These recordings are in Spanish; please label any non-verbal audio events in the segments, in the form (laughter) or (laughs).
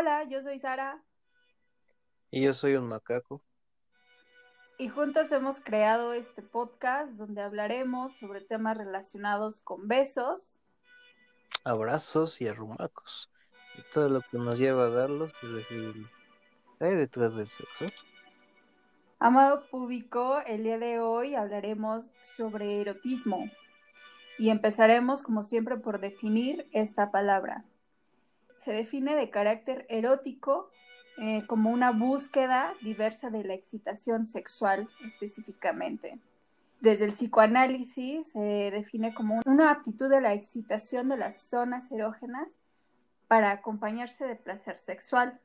Hola, yo soy Sara. Y yo soy un macaco. Y juntos hemos creado este podcast donde hablaremos sobre temas relacionados con besos, abrazos y arrumacos. Y todo lo que nos lleva a darlos y recibirlos. ¿Qué hay detrás del sexo? Amado público, el día de hoy hablaremos sobre erotismo. Y empezaremos, como siempre, por definir esta palabra se define de carácter erótico eh, como una búsqueda diversa de la excitación sexual específicamente. Desde el psicoanálisis se define como una aptitud de la excitación de las zonas erógenas para acompañarse de placer sexual.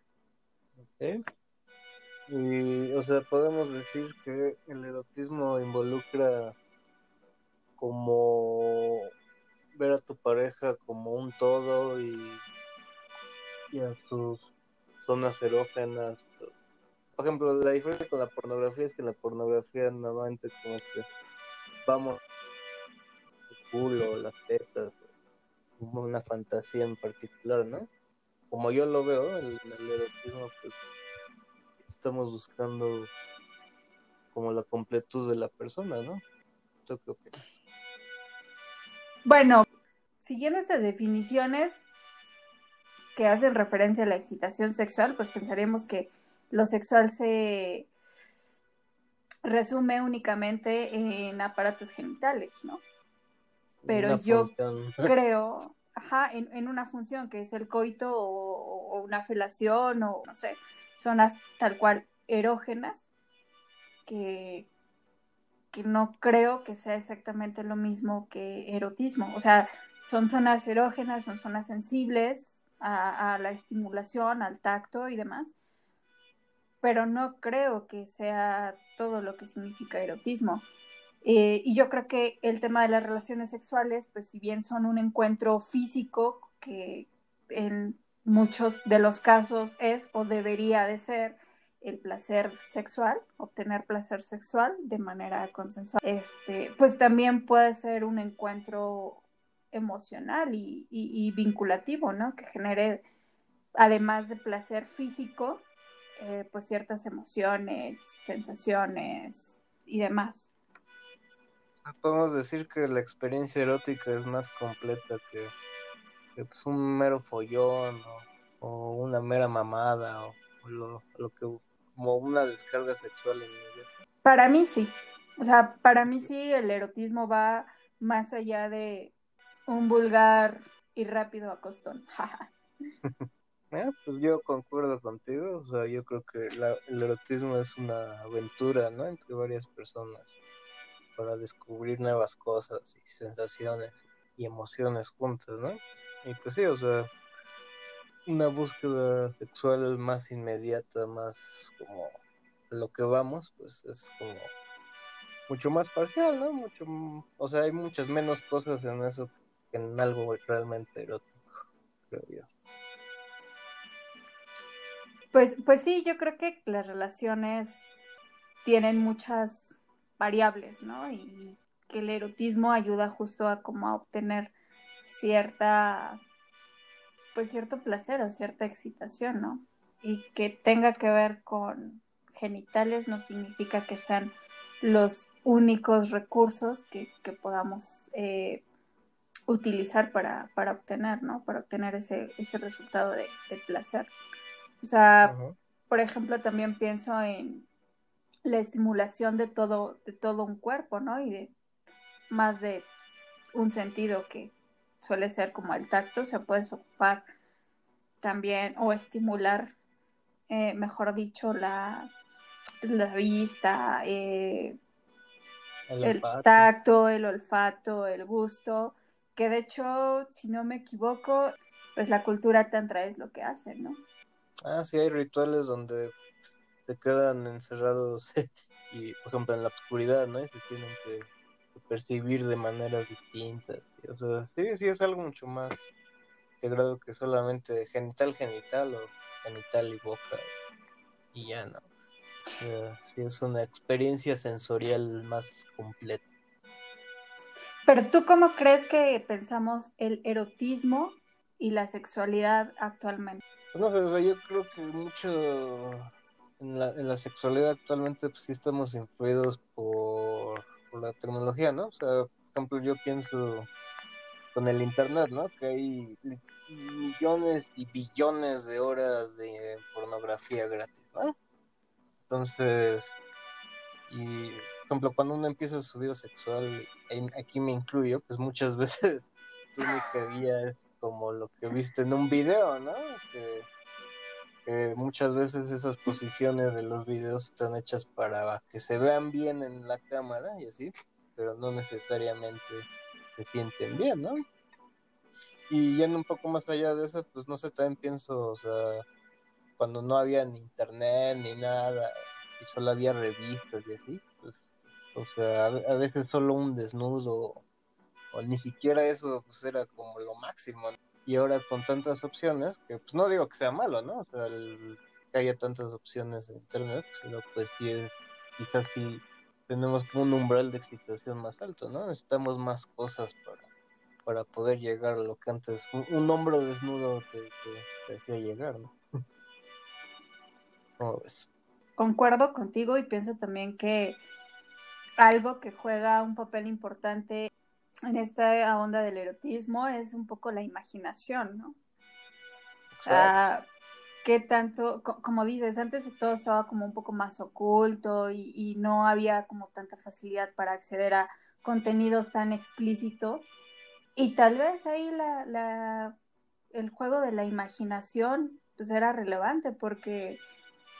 Y, o sea, podemos decir que el erotismo involucra como ver a tu pareja como un todo y en sus zonas erógenas. Por ejemplo, la diferencia con la pornografía es que la pornografía normalmente como que vamos el culo, las tetas, como una fantasía en particular, ¿no? Como yo lo veo, en el, erotismo, pues estamos buscando como la completud de la persona, ¿no? ¿Tú qué opinas? Bueno, siguiendo estas definiciones, que hacen referencia a la excitación sexual, pues pensaríamos que lo sexual se resume únicamente en aparatos genitales, ¿no? Pero yo (laughs) creo, ajá, en, una función que es el coito o, una felación o no sé, zonas tal cual erógenas, que, que no creo que sea exactamente lo mismo que erotismo. O sea, son zonas erógenas, son zonas sensibles, a, la estimulación, al tacto y demás, pero no creo que sea todo lo que significa erotismo. Eh, y yo creo que el tema de las relaciones sexuales, pues si bien son un encuentro físico, que en muchos de los casos es o debería de ser el placer sexual, obtener placer sexual de manera consensual, este, pues también puede ser un encuentro emocional y, vinculativo, ¿no? Que genere, además de placer físico, eh, pues ciertas emociones, sensaciones y demás. Podemos decir que la experiencia erótica es más completa que, pues, un mero follón o, una mera mamada o, lo, que como una descarga sexual en Para mí sí. O sea, para mí sí el erotismo va más allá de, un vulgar y rápido acostón. (laughs) eh, (laughs) pues yo concuerdo contigo, o sea, yo creo que el erotismo es una aventura, ¿no? Entre varias personas para descubrir nuevas cosas y sensaciones y emociones juntas, ¿no? Y pues sí, o sea, una búsqueda sexual más inmediata, más como lo que vamos, pues es como mucho más parcial, ¿no? Mucho, o sea, hay muchas menos cosas en eso en algo realmente erótico, creo yo. Pues, pues sí, yo creo que las relaciones tienen muchas variables, ¿no? Y que el erotismo ayuda justo a como a obtener cierta, pues cierto placer o cierta excitación, ¿no? Y que tenga que ver con genitales no significa que sean los únicos recursos que, podamos eh, utilizar para, para obtener, ¿no? Para obtener ese, ese resultado de, placer. O sea, por ejemplo, también pienso en la estimulación de todo, de todo un cuerpo, ¿no? Y de más de un sentido que suele ser como el tacto, se puede ocupar también o estimular, eh, mejor dicho, la, la vista, eh, el, tacto, el olfato, el gusto que de hecho, si no me equivoco, pues la cultura tantra es lo que hace, ¿no? Ah, sí, hay rituales donde te quedan encerrados (laughs) y, por ejemplo, en la oscuridad, ¿no? Y se tienen que, percibir de maneras distintas. O sea, sí, sí es algo mucho más integrado que solamente genital, genital o genital y boca y ya, ¿no? O sea, sí es una experiencia sensorial más completa. Pero tú cómo crees que pensamos el erotismo y la sexualidad actualmente? Pues no, pero yo creo que mucho en la, en la sexualidad actualmente pues sí estamos influidos por, por la tecnología, ¿no? O sea, por ejemplo, yo pienso con el internet, ¿no? Que hay millones y billones de horas de pornografía gratis, ¿no? Entonces, y ejemplo, cuando uno empieza su vida sexual, aquí me incluyo, pues muchas (laughs) veces única guía es como lo que viste en un video, ¿no? Que, muchas veces esas posiciones de los videos están hechas para que se vean bien en la cámara y así, pero no necesariamente se sienten bien, ¿no? Y yendo un poco más allá de eso, pues no sé, también pienso, o sea, cuando no había ni internet ni nada, solo había revistas y así, pues, o sea, a, veces solo un desnudo, o ni siquiera eso, pues era como lo máximo. Y ahora con tantas opciones, que pues no digo que sea malo, ¿no? O sea, que haya tantas opciones en internet, pero pues sí es, quizás sí tenemos un umbral de excitación más alto, ¿no? Necesitamos más cosas para para poder llegar a lo que antes un, hombro desnudo te, hacía llegar, ¿no? (laughs) ¿Cómo ves? Concuerdo contigo y pienso también que algo que juega un papel importante en esta onda del erotismo es un poco la imaginación, ¿no? O sea, qué tanto, como dices, antes todo estaba como un poco más oculto y, y no había como tanta facilidad para acceder a contenidos tan explícitos y tal vez ahí la, la, el juego de la imaginación pues era relevante porque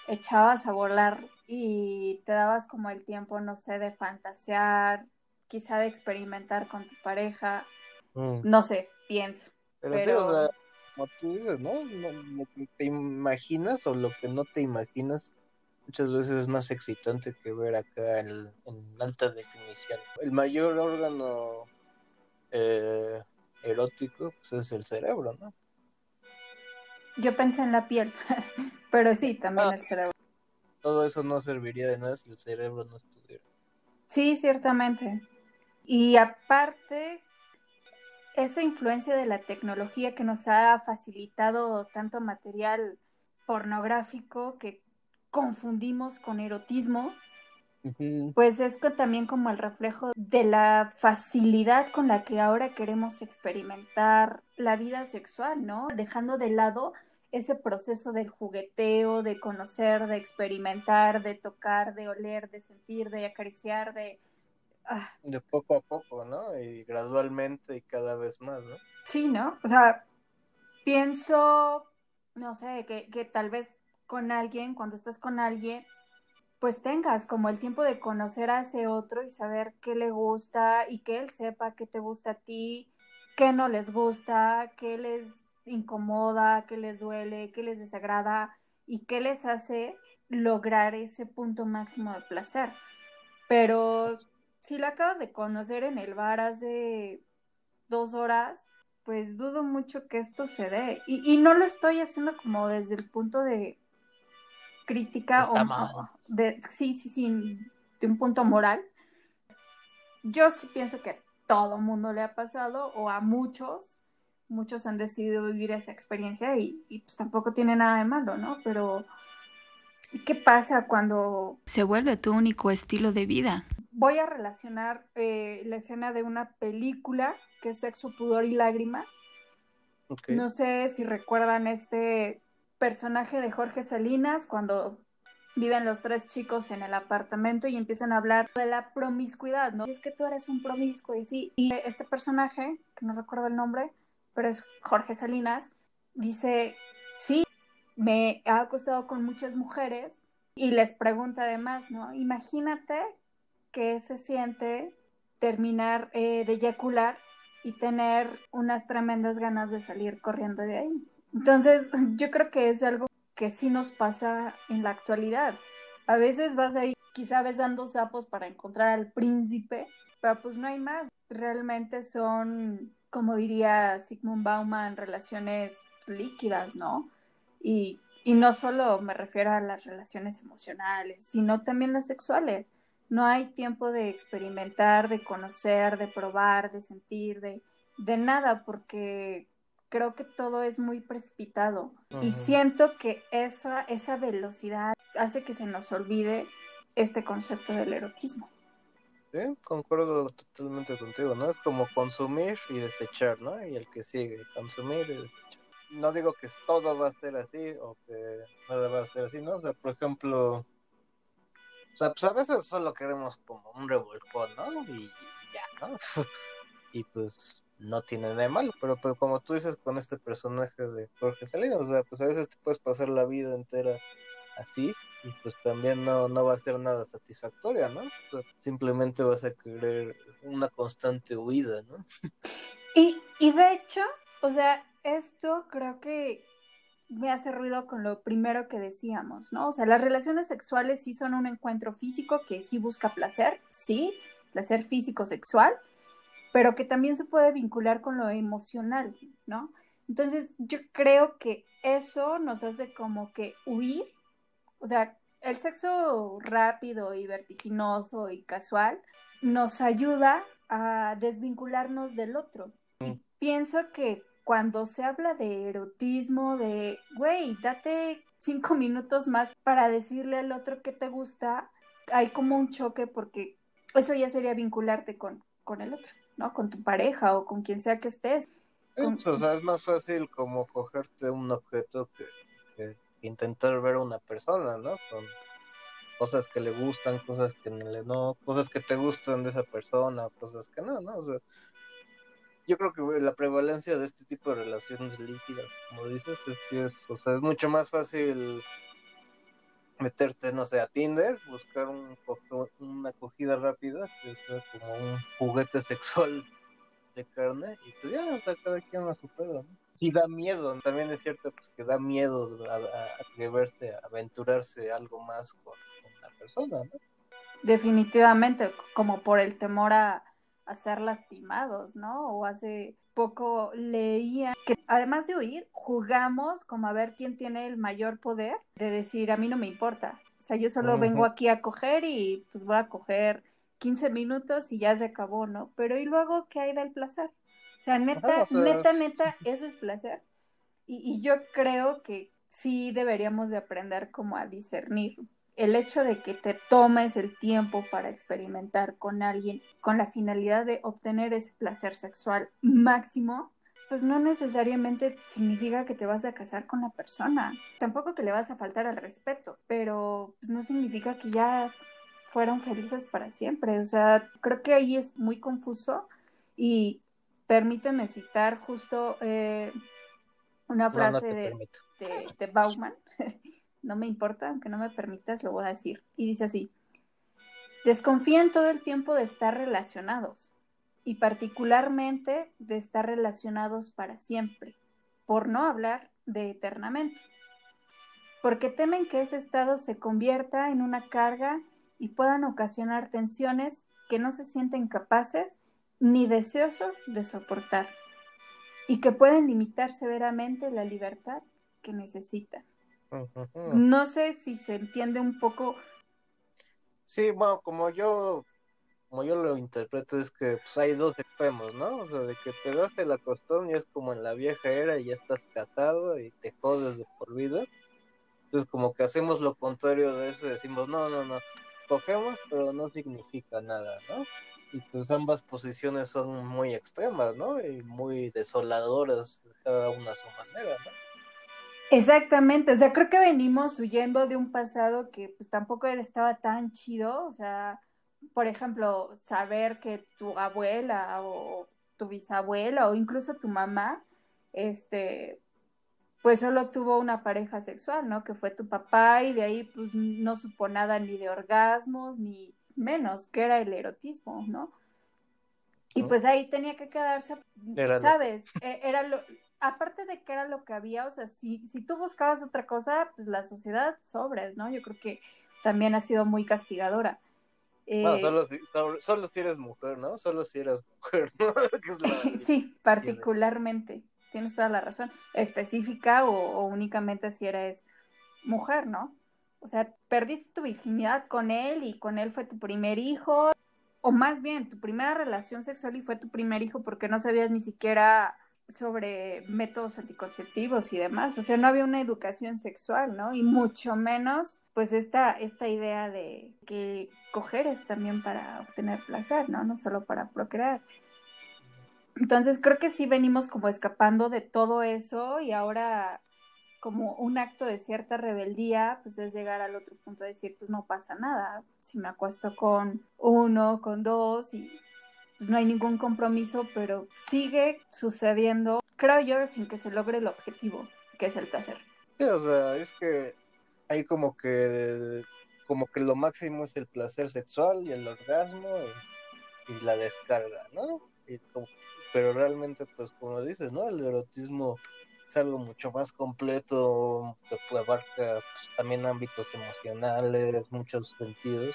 echabas a volar y te dabas como el tiempo, no sé, de fantasear, quizá de experimentar con tu pareja, mm. no sé, pienso. Pero, como tú dices, ¿no? Lo que te imaginas o lo que no te imaginas muchas veces es más excitante que ver acá en, en alta definición. El mayor órgano eh, erótico, pues es el cerebro, ¿no? Yo pensé en la piel, (laughs) pero sí, también ah, el cerebro. Todo eso no serviría de nada si el cerebro no estuviera. Sí, ciertamente. Y aparte, esa influencia de la tecnología que nos ha facilitado tanto material pornográfico que confundimos con erotismo, pues es también como el reflejo de la facilidad con la que ahora queremos experimentar la vida sexual, ¿no? Dejando de lado ese proceso del jugueteo, de conocer, de experimentar, de tocar, de oler, de sentir, de acariciar, de... Ah. De poco a poco, ¿no? Y gradualmente y cada vez más, ¿no? Sí, ¿no? O sea, pienso, no sé, que, que tal vez con alguien, cuando estás con alguien, pues tengas como el tiempo de conocer a ese otro y saber qué le gusta y que él sepa qué te gusta a ti, qué no les gusta, qué les incomoda, qué les duele, qué les desagrada y qué les hace lograr ese punto máximo de placer. Pero si lo acabas de conocer en el bar hace dos horas, pues dudo mucho que esto se dé. Y, y no lo estoy haciendo como desde el punto de crítica o de sí, sí, sí, de un punto moral. Yo sí pienso que a todo mundo le ha pasado o a muchos, muchos han decidido vivir esa experiencia y, pues tampoco tiene nada de malo, ¿no? Pero ¿qué pasa cuando se vuelve tu único estilo de vida? Voy a relacionar eh, la escena de una película que es Sexo, Pudor y Lágrimas. No sé si recuerdan este personaje de Jorge Salinas cuando viven los tres chicos en el apartamento y empiezan a hablar de la promiscuidad, ¿no? Y es que tú eres un promiscuo y sí. Y este personaje, que no recuerdo el nombre, pero es Jorge Salinas, dice, sí, me ha acostado con muchas mujeres y les pregunta además, ¿no? Imagínate que se siente terminar eh, de eyacular y tener unas tremendas ganas de salir corriendo de ahí. Entonces, (laughs) yo creo que es algo que sí nos pasa en la actualidad. A veces vas ahí, quizá ves dando sapos para encontrar al príncipe, pero pues no hay más. Realmente son, como diría Sigmund Bauman, relaciones líquidas, ¿no? Y, y no solo me refiero a las relaciones emocionales, sino también las sexuales. No hay tiempo de experimentar, de conocer, de probar, de sentir, de, de nada, porque creo que todo es muy precipitado y siento que esa, esa velocidad hace que se nos olvide este concepto del erotismo. Sí, concuerdo totalmente contigo, ¿no? Es como consumir y despechar, ¿no? Y el que sigue, consumir y despechar. No digo que todo va a ser así o que nada va a ser así, ¿no? O sea, por ejemplo, o sea, pues a veces solo queremos como un revolcón, ¿no? Y ya, ¿no? (laughs) y pues no tiene nada de malo, pero, pero como tú dices con este personaje de Jorge Salinas, o sea, pues a veces te puedes pasar la vida entera así y pues también no, no va a ser nada satisfactoria, ¿no? simplemente vas a querer una constante huida, ¿no? (laughs) Y, y de hecho, o sea, esto creo que me hace ruido con lo primero que decíamos, ¿no? O sea, las relaciones sexuales sí son un encuentro físico que sí busca placer, sí, placer físico sexual, pero que también se puede vincular con lo emocional, ¿no? Entonces, yo creo que eso nos hace como que huir, o sea, el sexo rápido y vertiginoso y casual nos ayuda a desvincularnos del otro. Y pienso que cuando se habla de erotismo, de, güey, date cinco minutos más para decirle al otro que te gusta, hay como un choque porque eso ya sería vincularte con, con el otro. ¿No? Con tu pareja o con quien sea que estés. Pues, o sea, es más fácil como cogerte un objeto que, intentar ver a una persona, ¿no? Con cosas que le gustan, cosas que no le no, cosas que te gustan de esa persona, cosas que no, ¿no? O sea, yo creo que la prevalencia de este tipo de relaciones líquidas, como dices, es que o sea, es mucho más fácil meterte, no sé, a Tinder, buscar un, una acogida rápida, que sea como un juguete (laughs) sexual de carne, y pues ya, hasta cada quien a su pedo, ¿no? Y da miedo, también es cierto pues, que da miedo a, atreverse a aventurarse algo más con, una persona, ¿no? Definitivamente, como por el temor a, a ser lastimados, ¿no? O hace poco leía que además de oír, jugamos como a ver quién tiene el mayor poder de decir, a mí no me importa. O sea, yo solo vengo aquí a coger y pues voy a coger 15 minutos y ya se acabó, ¿no? Pero ¿y luego qué hay del placer? O sea, neta, neta, neta, eso es placer. Y, y yo creo que sí deberíamos de aprender como a discernir el hecho de que te tomes el tiempo para experimentar con alguien con la finalidad de obtener ese placer sexual máximo, pues no necesariamente significa que te vas a casar con la persona, tampoco que le vas a faltar al respeto, pero pues no significa que ya fueron felices para siempre. O sea, creo que ahí es muy confuso y permíteme citar justo eh, una frase de, de, de Bauman (laughs) no me importa, aunque no me permitas, lo voy a decir. Y dice así, desconfían todo el tiempo de estar relacionados y particularmente de estar relacionados para siempre, por no hablar de eternamente, porque temen que ese estado se convierta en una carga y puedan ocasionar tensiones que no se sienten capaces ni deseosos de soportar y que pueden limitar severamente la libertad que necesitan. No sé si se entiende un poco. Sí, bueno, como yo como yo lo interpreto es que pues hay dos extremos, ¿no? O sea, de que te das el acostón y es como en la vieja era y ya estás casado y te jodes de por vida. Entonces como que hacemos lo contrario de eso y decimos, no, no, no, cogemos pero no significa nada, ¿no? Y pues ambas posiciones son muy extremas, ¿no? Y muy desoladoras cada una a su manera, ¿no? Exactamente, o sea, creo que venimos huyendo de un pasado que pues tampoco estaba tan chido, o sea, por ejemplo, saber que tu abuela o tu bisabuela o incluso tu mamá, este, pues solo tuvo una pareja sexual, ¿no? Que fue tu papá y de ahí pues no supo nada ni de orgasmos ni menos, que era el erotismo, ¿no? Y pues ahí tenía que quedarse, ¿sabes? E, era lo, aparte de que era lo que había, o sea, si, si tú buscabas otra cosa, pues la sociedad sobres, ¿no? Yo creo que también ha sido muy castigadora. no, eh, solo si, solo si, eres mujer, ¿no? Solo si eres mujer, (laughs) ¿no? (laughs) sí, particularmente, tienes toda la razón, específica o, únicamente si eres mujer, ¿no? O sea, perdiste tu virginidad con él y con él fue tu primer hijo, o más bien, tu primera relación sexual y fue tu primer hijo porque no sabías ni siquiera sobre métodos anticonceptivos y demás. O sea, no había una educación sexual, ¿no? Y mucho menos, pues, esta, esta idea de que coger es también para obtener placer, ¿no? No solo para procrear. Entonces, creo que sí venimos como escapando de todo eso y ahora como un acto de cierta rebeldía, pues es llegar al otro punto de decir, pues no pasa nada, si me acuesto con uno, con dos y no hay ningún compromiso, pero sigue sucediendo, creo yo, sin que se logre el objetivo, que es el placer. Sí, o sea, es que hay como que como que lo máximo es el placer sexual y el orgasmo y, la descarga, ¿no? pero realmente, pues como dices, ¿no? El erotismo es algo mucho más completo, que puede abarcar también ámbitos emocionales, muchos sentidos.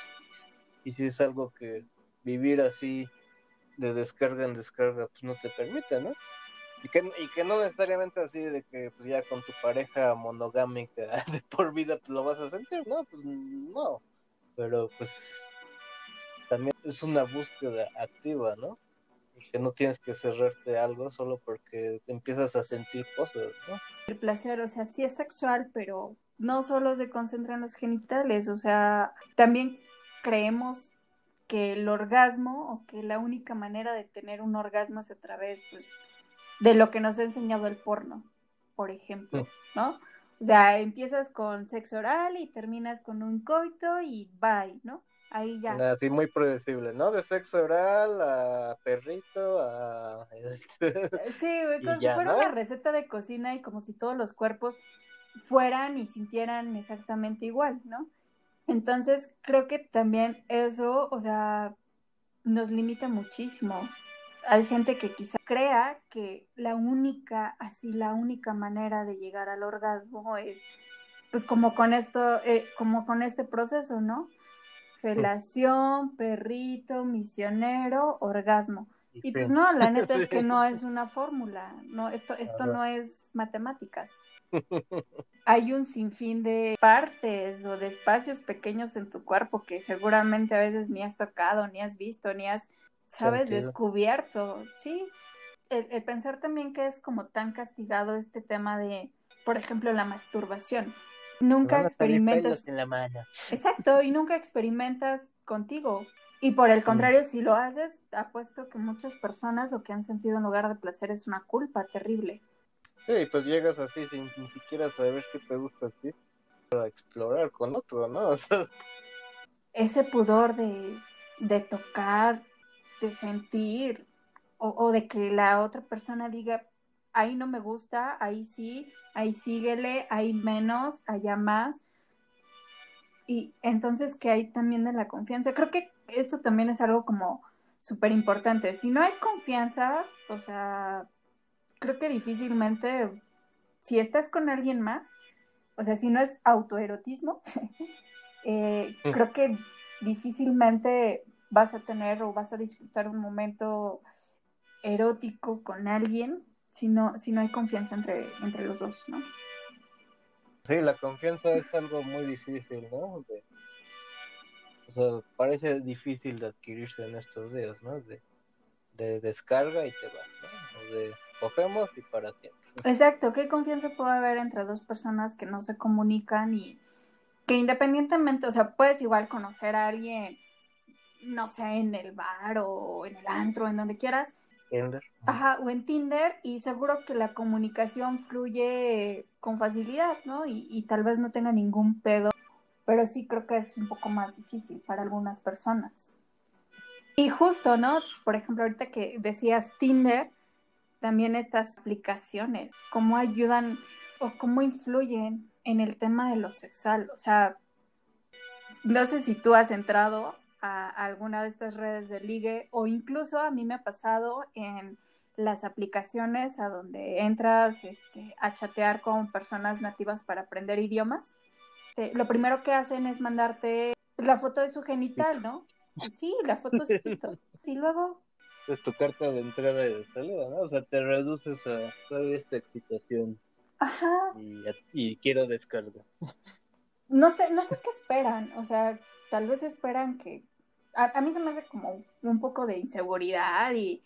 Y si es algo que vivir así de descarga en descarga, pues no te permite, ¿no? Y que, y que no necesariamente así de que pues ya con tu pareja monogámica (laughs) de por vida pues, lo vas a sentir, ¿no? Pues no. Pero pues también es una búsqueda activa, ¿no? que no tienes que cerrarte algo solo porque te empiezas a sentir cosas, ¿no? El placer, o sea, sí es sexual, pero no solo se concentra en los genitales, o sea, también creemos que el orgasmo o que la única manera de tener un orgasmo es a través, pues, de lo que nos ha enseñado el porno, por ejemplo, ¿no? O sea, empiezas con sexo oral y terminas con un coito y bye, ¿no? Ahí ya. Así muy predecible, ¿no? De sexo oral a perrito a... (laughs) Este, sí, güey, como si fuera una receta de cocina y como si todos los cuerpos fueran y sintieran exactamente igual, ¿no? Entonces, creo que también eso, o sea, nos limita muchísimo. Hay gente que quizá crea que la única, así la única manera de llegar al orgasmo es, pues como con esto, eh, como con este proceso, ¿no? Felación, perrito, misionero, orgasmo. Y pues no, la neta (laughs) es que no es una fórmula, no, esto, esto no es matemáticas. (laughs) Hay un sinfín de partes o de espacios pequeños en tu cuerpo que seguramente a veces ni has tocado, ni has visto, ni has, sabes, descubierto, ¿sí? El, el pensar también que es como tan castigado este tema de, por ejemplo, la masturbación. Nunca experimentas. En la mano. Exacto, y nunca experimentas contigo. Y por el contrario, si lo haces, apuesto que muchas personas lo que han sentido en lugar de placer es una culpa terrible. Sí, pues llegas así sin ni siquiera saber qué te gusta a ti para explorar con otro, ¿no? (laughs) Ese pudor de, de tocar, de sentir, o, o de que la otra persona diga, ahí no me gusta, ahí sí, ahí síguele, ahí menos, allá más. Y entonces que hay también de la confianza. Creo que esto también es algo como súper importante. Si no hay confianza, o sea, creo que difícilmente, si estás con alguien más, o sea, si no es autoerotismo, (laughs) eh, mm. creo que difícilmente vas a tener o vas a disfrutar un momento erótico con alguien si no, si no hay confianza entre, entre los dos, ¿no? Sí, la confianza es algo muy difícil, ¿no? O sea, parece difícil de adquirirse en estos días, ¿no? De, de descarga y te vas, ¿no? de cogemos y para siempre. Exacto, ¿qué confianza puede haber entre dos personas que no se comunican y que independientemente, o sea, puedes igual conocer a alguien, no sé, en el bar o en el antro, en donde quieras, Ajá, o en Tinder, y seguro que la comunicación fluye con facilidad, ¿no? Y, y, tal vez no tenga ningún pedo, pero sí creo que es un poco más difícil para algunas personas. Y justo, ¿no? Por ejemplo, ahorita que decías Tinder, también estas aplicaciones, cómo ayudan o cómo influyen en el tema de lo sexual. O sea, no sé si tú has entrado a alguna de estas redes de ligue o incluso a mí me ha pasado en las aplicaciones a donde entras este, a chatear con personas nativas para aprender idiomas. Lo primero que hacen es mandarte la foto de su genital, ¿no? Sí, la foto (laughs) Y luego... Es tu carta de entrada de salida, ¿no? O sea, te reduces a soy esta excitación. Ajá. Y, y quiero descarga. No sé, no sé qué esperan, o sea, tal vez esperan que... A, mí se me hace como un poco de inseguridad y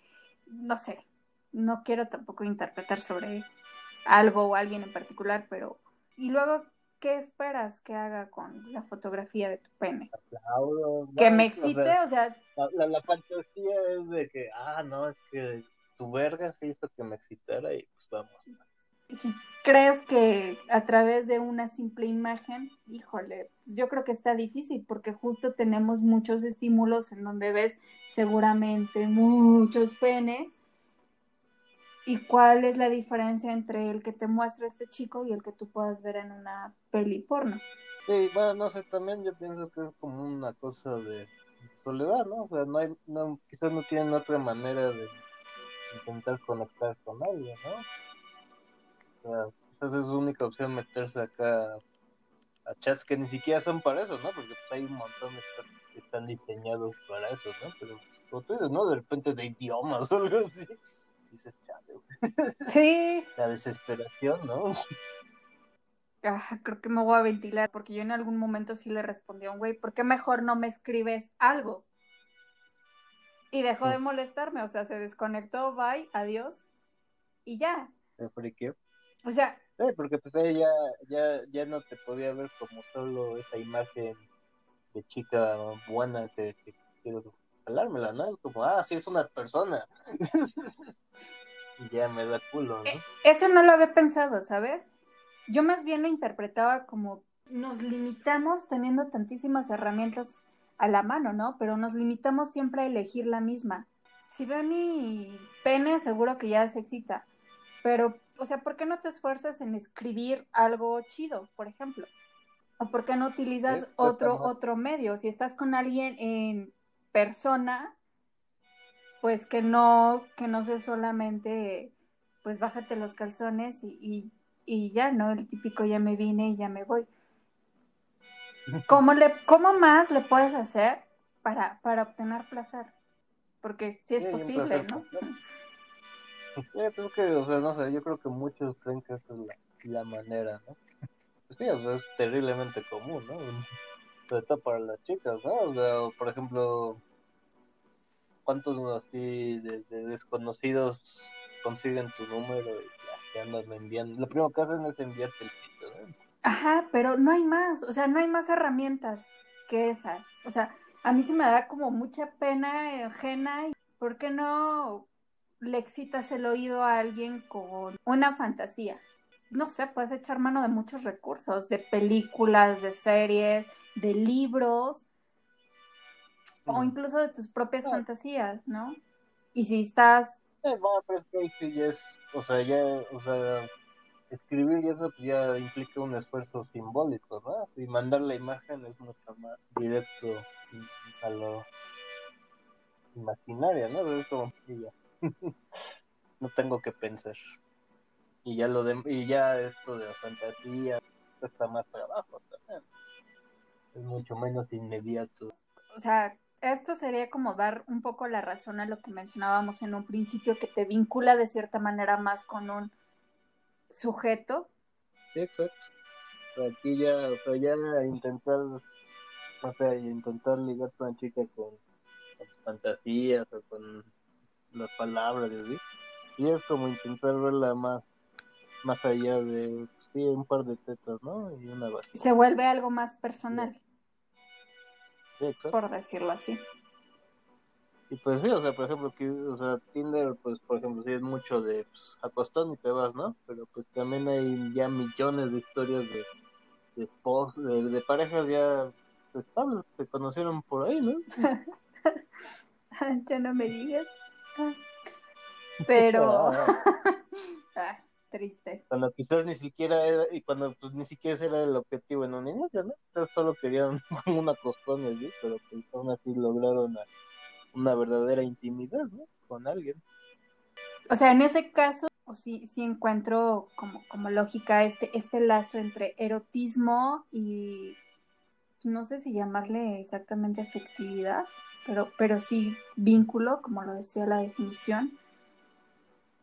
no sé. no quiero tampoco interpretar sobre algo o alguien en particular, pero y luego ¿qué esperas que haga con la fotografía de tu pene? que me excite, o sea, la, fantasía es de que, ah, no, es que tu verga se hizo que me excitara y pues vamos. Si crees que a través de una simple imagen, híjole, pues yo creo que está difícil porque justo tenemos muchos estímulos en donde ves seguramente muchos penes ¿Y cuál es la diferencia entre el que te muestra este chico y el que tú puedas ver en una peli porno? Sí, bueno, no sé, también yo pienso que es como una cosa de soledad, ¿no? O sea, no hay, no, quizás no tienen otra manera de intentar conectar con alguien, ¿no? O sea, quizás es su única opción meterse acá a chats que ni siquiera son para eso, ¿no? Porque pues, hay un montón que están diseñados para eso, ¿no? Pero, pues, como tú ¿no? De repente de idiomas o algo así dices, Sí. (laughs) La desesperación, ¿no? Ah, creo que me voy a ventilar porque yo en algún momento sí le respondí a un güey, ¿por qué mejor no me escribes algo? Y dejó de molestarme, o sea, se desconectó, bye, adiós, y ya. ¿Por qué? O sea... Sí, porque pues ella ya, ya no te podía ver como solo esa imagen de chica buena que, que quiero jalármela, ¿no? Es como, ah, sí, es una persona. (laughs) y ya me da culo, ¿no? Eh, eso no lo había pensado, ¿sabes? Yo más bien lo interpretaba como nos limitamos teniendo tantísimas herramientas a la mano, ¿no? Pero nos limitamos siempre a elegir la misma. Si ve mi pene, seguro que ya se excita. Pero, o sea, ¿por qué no te esfuerzas en escribir algo chido, por ejemplo? ¿O por qué no utilizas otro, otro medio? Si estás con alguien en persona, pues que no, que no sea solamente, pues bájate los calzones y, y, ya, ¿no? El típico ya me vine y ya me voy. (laughs) ¿Cómo, le, cómo más le puedes hacer para, para obtener placer? Porque sí es posible, ¿no? pues que, o sea, no sé, yo creo que muchos creen que esa es la, la manera, ¿no? Pues sí, o sea, es terriblemente común, ¿no? (laughs) Sobre todo para las chicas, ¿no? O sea, por ejemplo, cuántos así de, desconocidos consiguen tu número y ya te andan enviando. Lo primero que hacen es enviarte el pito, Ajá, pero no hay más, o sea, no hay más herramientas que esas. O sea, a mí se me da como mucha pena ajena. ¿Por qué no le excitas el oído a alguien con una fantasía? No sé, puedes echar mano de muchos recursos, de películas, de series, de libros o incluso de tus propias fantasías, ¿no? Y si estás... Eh, bueno, pero es que ya es, o sea, ya, o sea, escribir y eso pues ya implica un esfuerzo simbólico, ¿no? Y mandar la imagen es mucho más directo a lo imaginario, ¿no? Es como, ya. (laughs) no tengo que pensar. Y ya lo de, y ya esto de la fantasía está más trabajo también. Es mucho menos inmediato. O sea, esto sería como dar un poco la razón a lo que mencionábamos en un principio, que te vincula de cierta manera más con un sujeto. Sí, exacto. Aquí ya, o sea, ya intentar, o sea, intentar ligar a una chica con, fantasías o con las palabras y así. Y es como intentar verla más, más allá de sí, un par de tetas, ¿no? Y una Se vuelve algo más personal por decirlo así. Y pues sí, o sea, por ejemplo, que, o sea, Tinder, pues, por ejemplo, sí es mucho de pues, acostón y te vas, ¿no? Pero pues también hay ya millones de historias de, de, de, parejas ya estables que se conocieron por ahí, ¿no? (laughs) ya no me digas. Pero... (laughs) (laughs) Ah triste. Cuando quizás ni siquiera era, y cuando pues ni siquiera ese era el objetivo en un inicio, ¿no? solo querían una costumbre así, pero pues aún así lograron una, verdadera intimidad, ¿no? Con alguien. O sea, en ese caso, o sí, sí encuentro como, como lógica este, este lazo entre erotismo y no sé si llamarle exactamente afectividad, pero, pero sí vínculo, como lo decía la definición.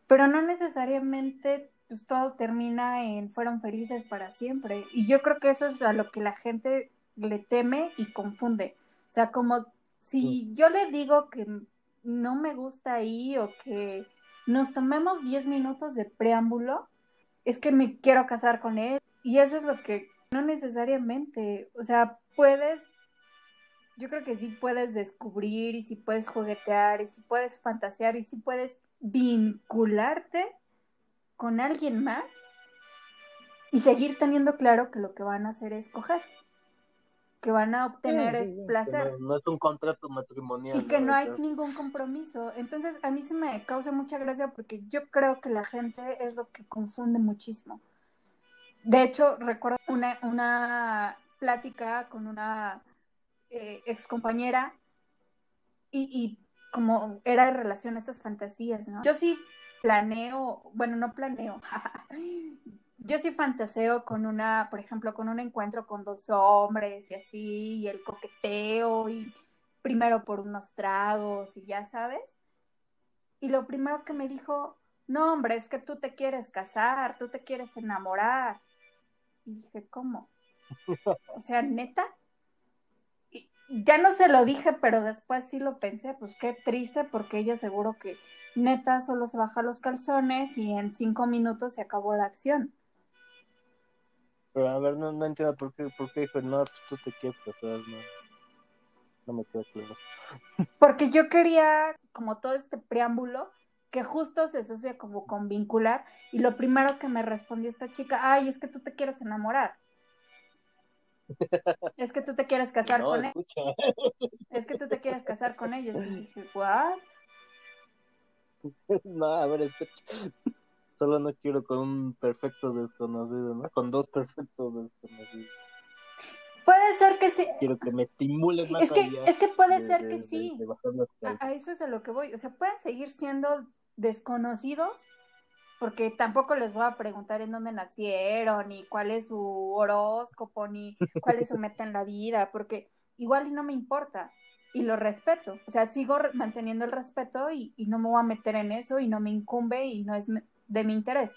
Pero no necesariamente pues todo termina en fueron felices para siempre. Y yo creo que eso es a lo que la gente le teme y confunde. O sea, como si yo le digo que no me gusta ahí o que nos tomemos 10 minutos de preámbulo, es que me quiero casar con él. Y eso es lo que no necesariamente, o sea, puedes, yo creo que sí puedes descubrir y sí puedes juguetear y sí puedes fantasear y sí puedes vincularte con alguien más y seguir teniendo claro que lo que van a hacer es coger que van a obtener es placer. No, es un contrato matrimonial. Y que no, hay ningún compromiso. Entonces, a mí se me causa mucha gracia porque yo creo que la gente es lo que confunde muchísimo. De hecho, recuerdo una, una plática con una eh, ex compañera y, y como era en relación a estas fantasías, ¿no? Yo sí planeo, bueno, no planeo, (laughs) yo sí fantaseo con una, por ejemplo, con un encuentro con dos hombres y así, y el coqueteo, y primero por unos tragos, y ya sabes. Y lo primero que me dijo, no, hombre, es que tú te quieres casar, tú te quieres enamorar. Y dije, ¿cómo? O sea, neta. Ya no se lo dije, pero después sí lo pensé, pues qué triste, porque ella seguro que neta solo se baja los calzones y en cinco minutos se acabó la acción. Pero a ver, no, no entiendo por qué, por qué dijo, no, pues tú te quieres casar, no, no me queda claro. (laughs) Porque yo quería, como todo este preámbulo, que justo se asocia como con vincular, y lo primero que me respondió esta chica, ay, es que tú te quieres enamorar. (laughs) es que tú te quieres casar con él. Es que tú te quieres casar con ellos. Y dije, ¿what? (laughs) No, a ver, es que Solo no quiero con un perfecto desconocido, ¿no? Con dos perfectos desconocidos. Puede ser que sí. Quiero que me estimule más. Es que, es que puede ser que sí. a, eso es a lo que voy. O sea, pueden seguir siendo desconocidos, porque tampoco les voy a preguntar en dónde nacieron, ni cuál es su horóscopo, ni cuál es su (laughs) meta en la vida, porque igual y no me importa. Y lo respeto. O sea, sigo manteniendo el respeto y, no me voy a meter en eso y no me incumbe y no es de mi interés.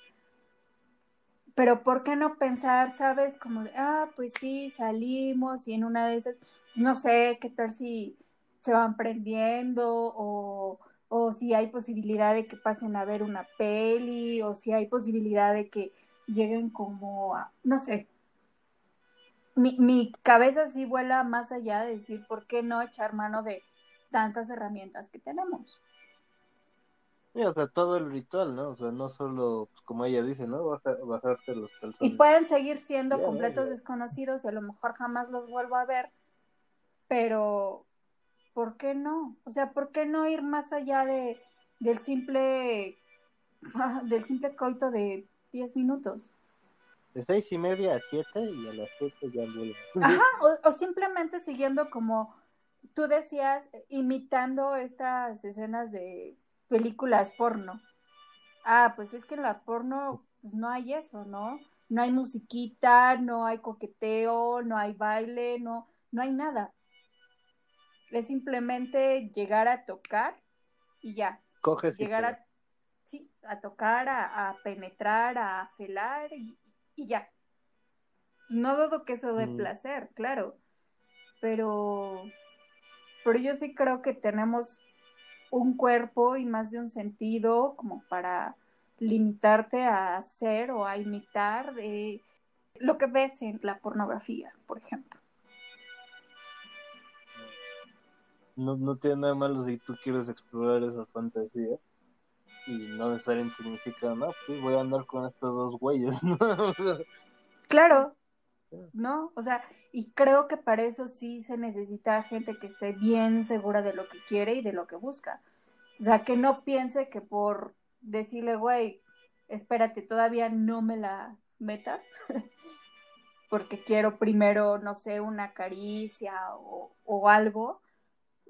Pero ¿por qué no pensar, sabes, como de, ah, pues sí, salimos y en una de esas, no sé, qué tal si se van prendiendo o, o si hay posibilidad de que pasen a ver una peli o si hay posibilidad de que lleguen como a, no sé. Mi, mi cabeza sí vuela más allá de decir, ¿por qué no echar mano de tantas herramientas que tenemos? o sea, todo el ritual, ¿no? O sea, no solo, pues, como ella dice, ¿no? bajarte los calzones. Y pueden seguir siendo completos desconocidos y a lo mejor jamás los vuelvo a ver, pero ¿por qué no? O sea, ¿por qué no ir más allá de del simple (laughs) del simple coito de 10 minutos? De seis y media a siete y a las siete ya vuelvo. Ajá, o simplemente siguiendo como tú decías, imitando estas escenas de películas porno. Ah, pues es que en la porno pues no hay eso, ¿no? No hay musiquita, no hay coqueteo, no hay baile, no, no hay nada. Es simplemente llegar a tocar y ya. Coges llegar a, sí, a tocar, a, penetrar, a felar y, ya. No dudo que eso dé mm. placer, claro. Pero, pero yo sí creo que tenemos un cuerpo y más de un sentido como para limitarte a hacer o a imitar de lo que ves en la pornografía, por ejemplo. No, no tiene nada malo si tú quieres explorar esa fantasía y no necesariamente significa, no, pues voy a andar con estos dos güeyes. (laughs) claro, ¿no? O sea, y creo que para eso sí se necesita gente que esté bien segura de lo que quiere y de lo que busca. O sea, que no piense que por decirle, güey, espérate, todavía no me la metas, (laughs) porque quiero primero, no sé, una caricia o, o algo.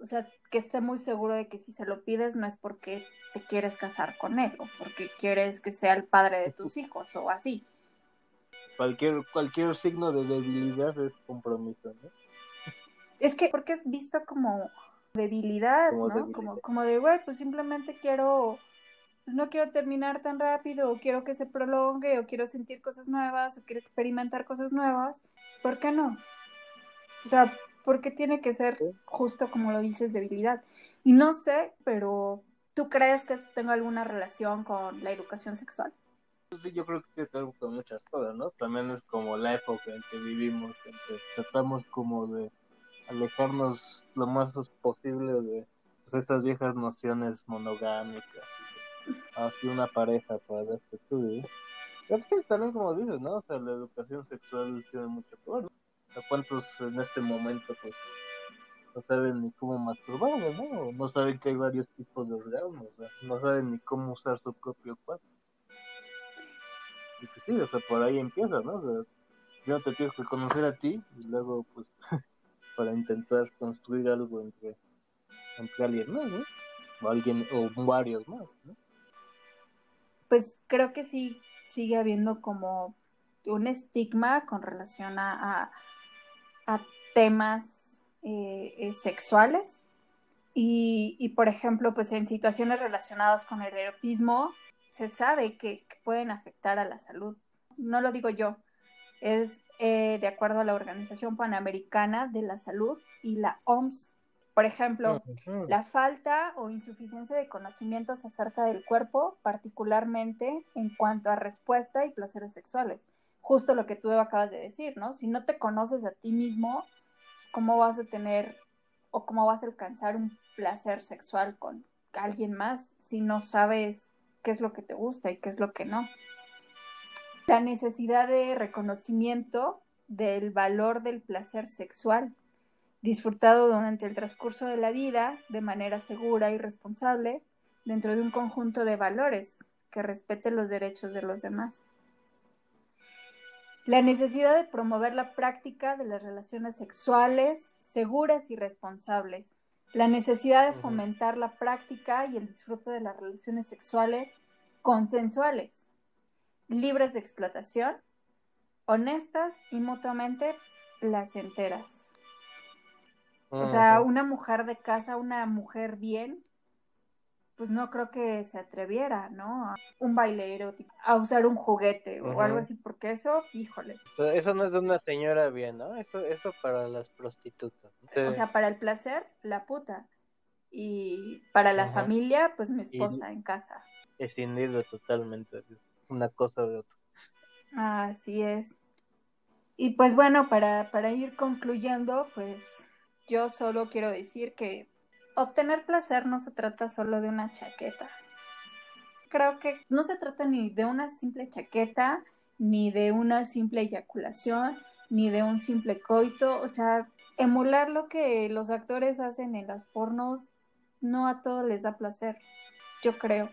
O sea, que esté muy seguro de que si se lo pides no es porque te quieres casar con él o porque quieres que sea el padre de tus hijos o así cualquier, cualquier signo de debilidad es compromiso, ¿no? Es que, porque es visto como debilidad, ¿no? Como, como de, güey, pues simplemente quiero, pues no quiero terminar tan rápido, o quiero que se prolongue, o quiero sentir cosas nuevas, o quiero experimentar cosas nuevas, ¿por qué no? O sea, porque tiene que ser justo como lo dices, debilidad. Y no sé, pero ¿Tú crees que esto tenga alguna relación con la educación sexual? Sí, yo creo que tiene que ver con muchas cosas, ¿no? También es como la época en que vivimos, en que tratamos como de alejarnos lo más posible de pues, estas viejas nociones monogámicas y de así una pareja para ver que tú también como dices, ¿no? O sea, la educación sexual tiene mucho que ver, ¿no? ¿Cuántos en este momento pues no saben ni cómo masturbarse, ¿no? No saben que hay varios tipos de orgasmos, no saben ni cómo usar su propio cuerpo. Y que sí, o sea, por ahí empieza, ¿no? O sea, yo te tienes que conocer a ti y luego, pues, (laughs) para intentar construir algo entre, alguien más, ¿no? O alguien, o varios más, ¿no? Pues creo que sí sigue habiendo como un estigma con relación a, a, temas eh, sexuales. Y, y, por ejemplo, pues en situaciones relacionadas con el erotismo, se sabe que, pueden afectar a la salud. No lo digo yo, es eh, de acuerdo a la Organización Panamericana de la Salud y la OMS. Por ejemplo, la falta o insuficiencia de conocimientos acerca del cuerpo, particularmente en cuanto a respuesta y placeres sexuales. Justo lo que tú acabas de decir, ¿no? Si no te conoces a ti mismo, pues, ¿cómo vas a tener o cómo vas a alcanzar un placer sexual con alguien más si no sabes qué es lo que te gusta y qué es lo que no. La necesidad de reconocimiento del valor del placer sexual, disfrutado durante el transcurso de la vida de manera segura y responsable, dentro de un conjunto de valores que respete los derechos de los demás. La necesidad de promover la práctica de las relaciones sexuales seguras y responsables, la necesidad de fomentar la práctica y el disfrute de las relaciones sexuales consensuales, libres de explotación, honestas y mutuamente placenteras. O sea, una mujer de casa, una mujer bien, pues no creo que se atreviera, ¿no? A un bailero, a usar un juguete o algo así, porque eso, híjole. Eso no es de una señora bien, ¿no? Eso, eso para las prostitutas. O sea, para el placer, la puta. Y para la familia, pues mi esposa en casa. Escindido totalmente, una cosa de otra. Así es. Y pues bueno, para, para ir concluyendo, pues yo solo quiero decir que obtener placer no se trata solo de una chaqueta. Creo que no se trata ni de una simple chaqueta, ni de una simple eyaculación, ni de un simple coito. O sea, emular lo que los actores hacen en las pornos no a todos les da placer, yo creo.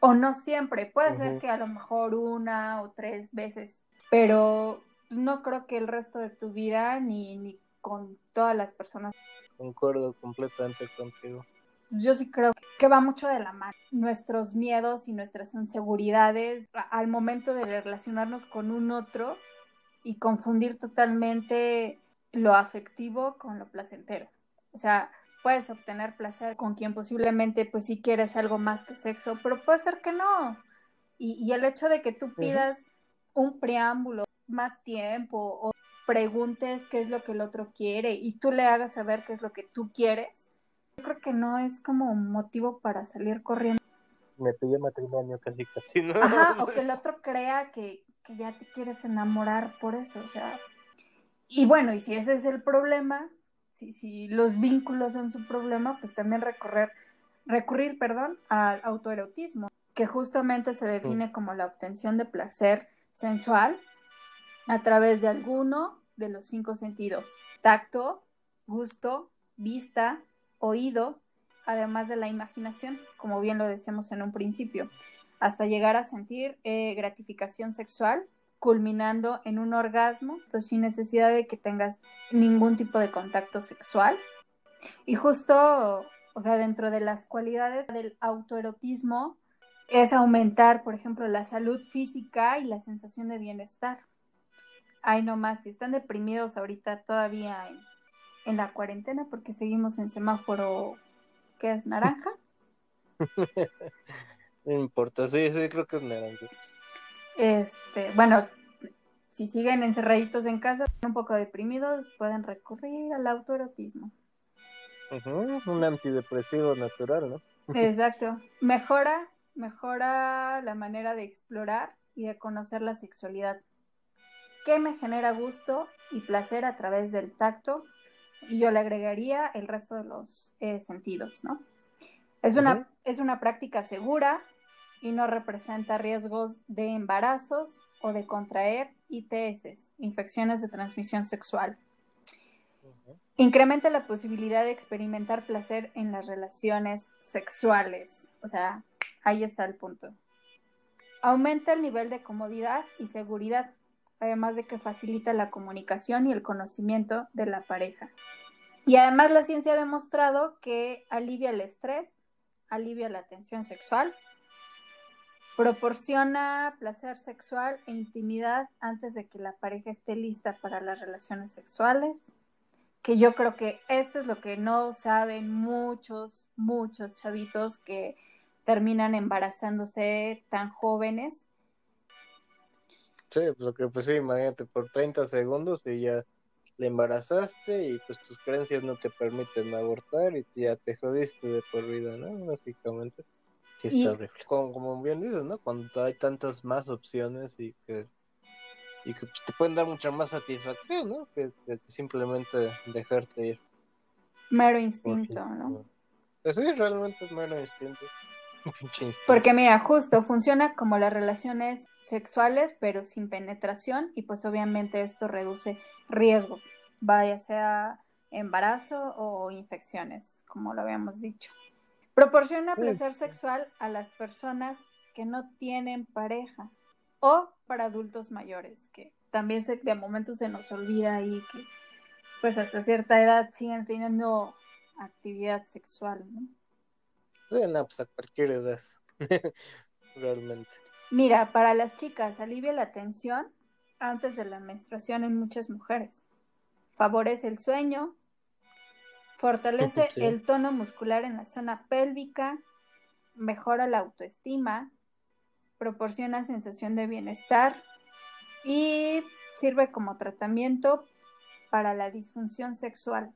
O no siempre, puede ser que a lo mejor una o tres veces, pero no creo que el resto de tu vida ni, ni con todas las personas Concuerdo completamente contigo. Yo sí creo que va mucho de la mano. Nuestros miedos y nuestras inseguridades al momento de relacionarnos con un otro y confundir totalmente lo afectivo con lo placentero. O sea, puedes obtener placer con quien posiblemente pues si quieres algo más que sexo, pero puede ser que no. Y, el hecho de que tú pidas un preámbulo, más tiempo o preguntes qué es lo que el otro quiere y tú le hagas saber qué es lo que tú quieres, yo creo que no es como un motivo para salir corriendo. Me pide matrimonio casi casi, ¿no? Ajá, o que el (laughs) otro crea que, que ya te quieres enamorar por eso, o sea. Y bueno, y si ese es el problema, si, si los vínculos son su problema, pues también recorrer, recurrir, perdón, al autoerotismo, que justamente se define como la obtención de placer sensual a través de alguno de los cinco sentidos, tacto, gusto, vista, oído, además de la imaginación, como bien lo decíamos en un principio, hasta llegar a sentir eh, gratificación sexual, culminando en un orgasmo, sin necesidad de que tengas ningún tipo de contacto sexual. Y justo, o sea, dentro de las cualidades del autoerotismo es aumentar, por ejemplo, la salud física y la sensación de bienestar. Ay, no más, si están deprimidos ahorita todavía en, la cuarentena porque seguimos en semáforo que es naranja. (laughs) no importa, sí, sí, creo que es naranja. Este, bueno, si siguen encerraditos en casa, un poco deprimidos, pueden recurrir al autoerotismo. un antidepresivo natural, ¿no? (laughs) Exacto. Mejora, mejora la manera de explorar y de conocer la sexualidad. ¿Qué me genera gusto y placer a través del tacto? Y yo le agregaría el resto de los eh, sentidos, ¿no? Es una, es una práctica segura y no representa riesgos de embarazos o de contraer ITS, infecciones de transmisión sexual. Incrementa la posibilidad de experimentar placer en las relaciones sexuales. O sea, ahí está el punto. Aumenta el nivel de comodidad y seguridad, además de que facilita la comunicación y el conocimiento de la pareja. Y además la ciencia ha demostrado que alivia el estrés, alivia la tensión sexual, proporciona placer sexual e intimidad antes de que la pareja esté lista para las relaciones sexuales, que yo creo que esto es lo que no saben muchos, muchos chavitos que terminan embarazándose tan jóvenes. Sí, porque pues sí, imagínate, por 30 segundos y ya le embarazaste y pues tus creencias no te permiten abortar y ya te jodiste de por vida, ¿no? Básicamente. Sí, está horrible. Como, bien dices, ¿no? Cuando hay tantas más opciones y que y que te pueden dar mucha más satisfacción, ¿no? Que, simplemente dejarte ir. Mero instinto, ¿no? Pues sí, realmente es mero instinto. (laughs) Porque mira, justo funciona como las relaciones sexuales, pero sin penetración, y pues obviamente esto reduce riesgos, vaya sea embarazo o infecciones, como lo habíamos dicho. Proporciona placer sexual a las personas que no tienen pareja o para adultos mayores, que también se, de momento se nos olvida ahí que pues hasta cierta edad siguen teniendo actividad sexual, ¿no? Sí, no, pues a cualquier edad, (laughs) realmente. Mira, para las chicas alivia la tensión antes de la menstruación en muchas mujeres. Favorece el sueño, Fortalece el tono muscular en la zona pélvica, mejora la autoestima, proporciona sensación de bienestar y sirve como tratamiento para la disfunción sexual.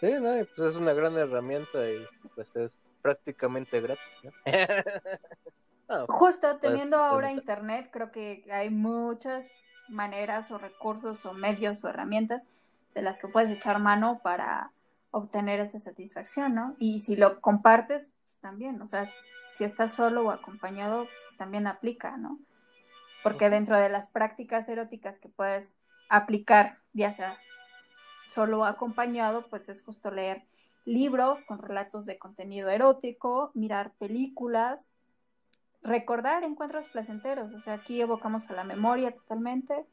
Sí, no, pues es una gran herramienta y pues es prácticamente gratis. (laughs) Justo pues, teniendo ahora internet, creo que hay muchas maneras o recursos o medios o herramientas de las que puedes echar mano para obtener esa satisfacción, ¿no? Y si lo compartes, también, o sea, si estás solo o acompañado, pues también aplica, ¿no? Porque dentro de las prácticas eróticas que puedes aplicar, ya sea solo acompañado, pues es justo leer libros con relatos de contenido erótico, mirar películas, recordar encuentros placenteros, o sea, aquí evocamos a la memoria totalmente,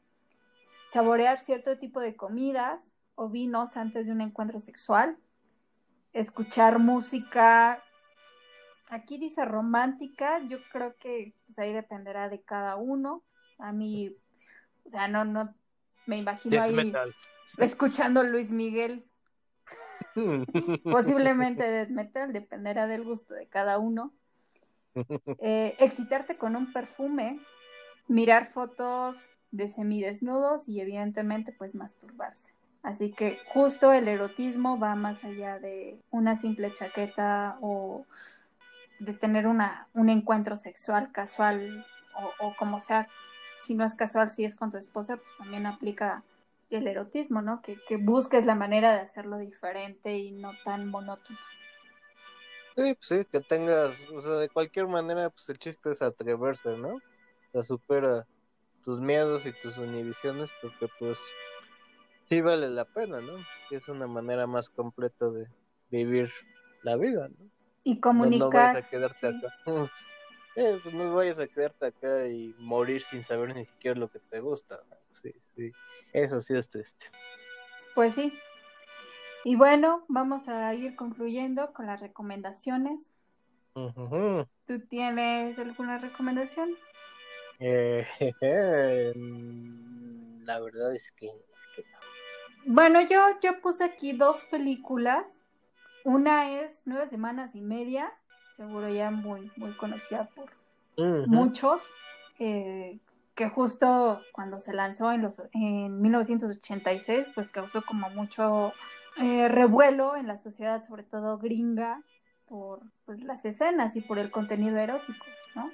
saborear cierto tipo de comidas o vinos antes de un encuentro sexual, escuchar música, aquí dice romántica, yo creo que pues, ahí dependerá de cada uno, a mí, o sea, no, no, me imagino ahí escuchando Luis Miguel, posiblemente death metal, dependerá del gusto de cada uno. Eh, excitarte con un perfume, mirar fotos de semidesnudos y evidentemente pues masturbarse. Así que justo el erotismo va más allá de una simple chaqueta o de tener una, un encuentro sexual casual o, como sea, si no es casual, si es con tu esposa, pues también aplica el erotismo, ¿no? Que, que busques la manera de hacerlo diferente y no tan monótono. Sí, pues sí, que tengas, o sea, de cualquier manera, pues el chiste es atreverse, ¿no? O supera tus miedos y tus inhibiciones, porque pues sí vale la pena, ¿no? Es una manera más completa de vivir la vida, ¿no? Y comunicar. No, vayas a quedarte acá. (laughs) Eh, pues no vayas a quedarte acá y morir sin saber ni siquiera lo que te gusta. Sí, sí. Eso sí es triste. Pues sí, y bueno, vamos a ir concluyendo con las recomendaciones. ¿Tú tienes alguna recomendación? Eh, (laughs) la verdad es que, Bueno, yo, yo puse aquí dos películas. Una es Nueve Semanas y Media, seguro ya muy, muy conocida por muchos, eh, que justo cuando se lanzó en, los, en 1986, pues causó como mucho eh, revuelo en la sociedad, sobre todo gringa, por pues, las escenas y por el contenido erótico, ¿no?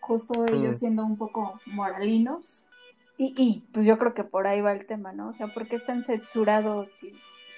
Justo ellos siendo un poco moralinos. Y, y pues yo creo que por ahí va el tema, ¿no? O sea, ¿por qué están censurados si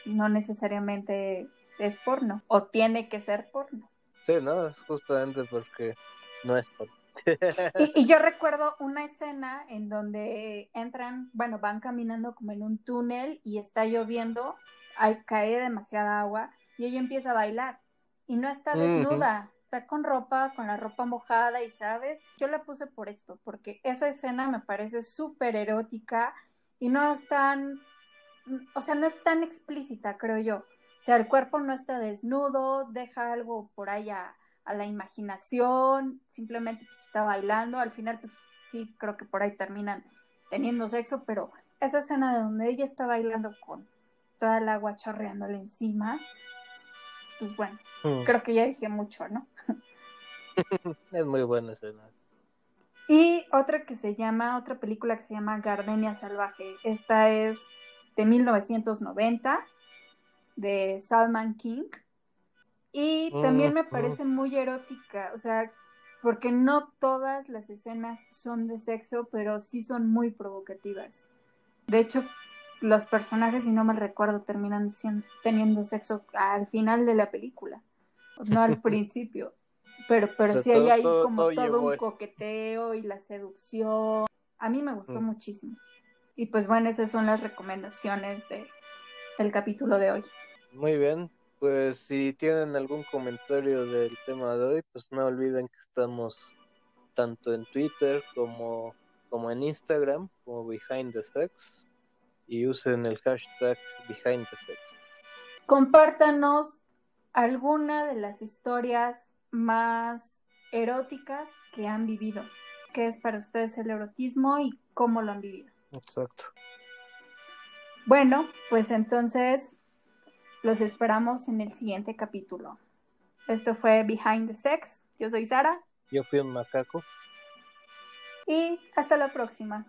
no necesariamente es porno? O tiene que ser porno. Sí, no, es justamente porque no es porno. (laughs) y, yo recuerdo una escena en donde entran, bueno, van caminando como en un túnel y está lloviendo, hay, cae demasiada agua y ella empieza a bailar y no está desnuda, está con ropa, con la ropa mojada y sabes, yo la puse por esto, porque esa escena me parece súper erótica y no es tan, o sea, no es tan explícita, creo yo. O sea, el cuerpo no está desnudo, deja algo por allá a la imaginación, simplemente pues está bailando, al final pues sí, creo que por ahí terminan teniendo sexo, pero esa escena de donde ella está bailando con toda el agua chorreándole encima, pues bueno, hmm. creo que ya dije mucho, ¿no? (laughs) es muy buena escena. Y otra que se llama, otra película que se llama Gardenia Salvaje, esta es de 1990, de Salman King. Y también me parece muy erótica, o sea, porque no todas las escenas son de sexo, pero sí son muy provocativas. De hecho, los personajes, si no me recuerdo, terminan teniendo sexo al final de la película, no al (laughs) principio. Pero, pero sí hay ahí como todo, un coqueteo y la seducción. A mí me gustó mm. muchísimo. Y pues bueno, esas son las recomendaciones de, del capítulo de hoy. Muy bien, pues si tienen algún comentario del tema de hoy, pues no olviden que estamos tanto en Twitter como, como en Instagram, como Behind the Sex, y usen el hashtag Behind the Sex. Compártanos alguna de las historias más eróticas que han vivido. ¿Qué es para ustedes el erotismo y cómo lo han vivido? Exacto. Bueno, pues entonces los esperamos en el siguiente capítulo. Esto fue Behind the Sex. Yo soy Sara. Yo fui un macaco. Y hasta la próxima.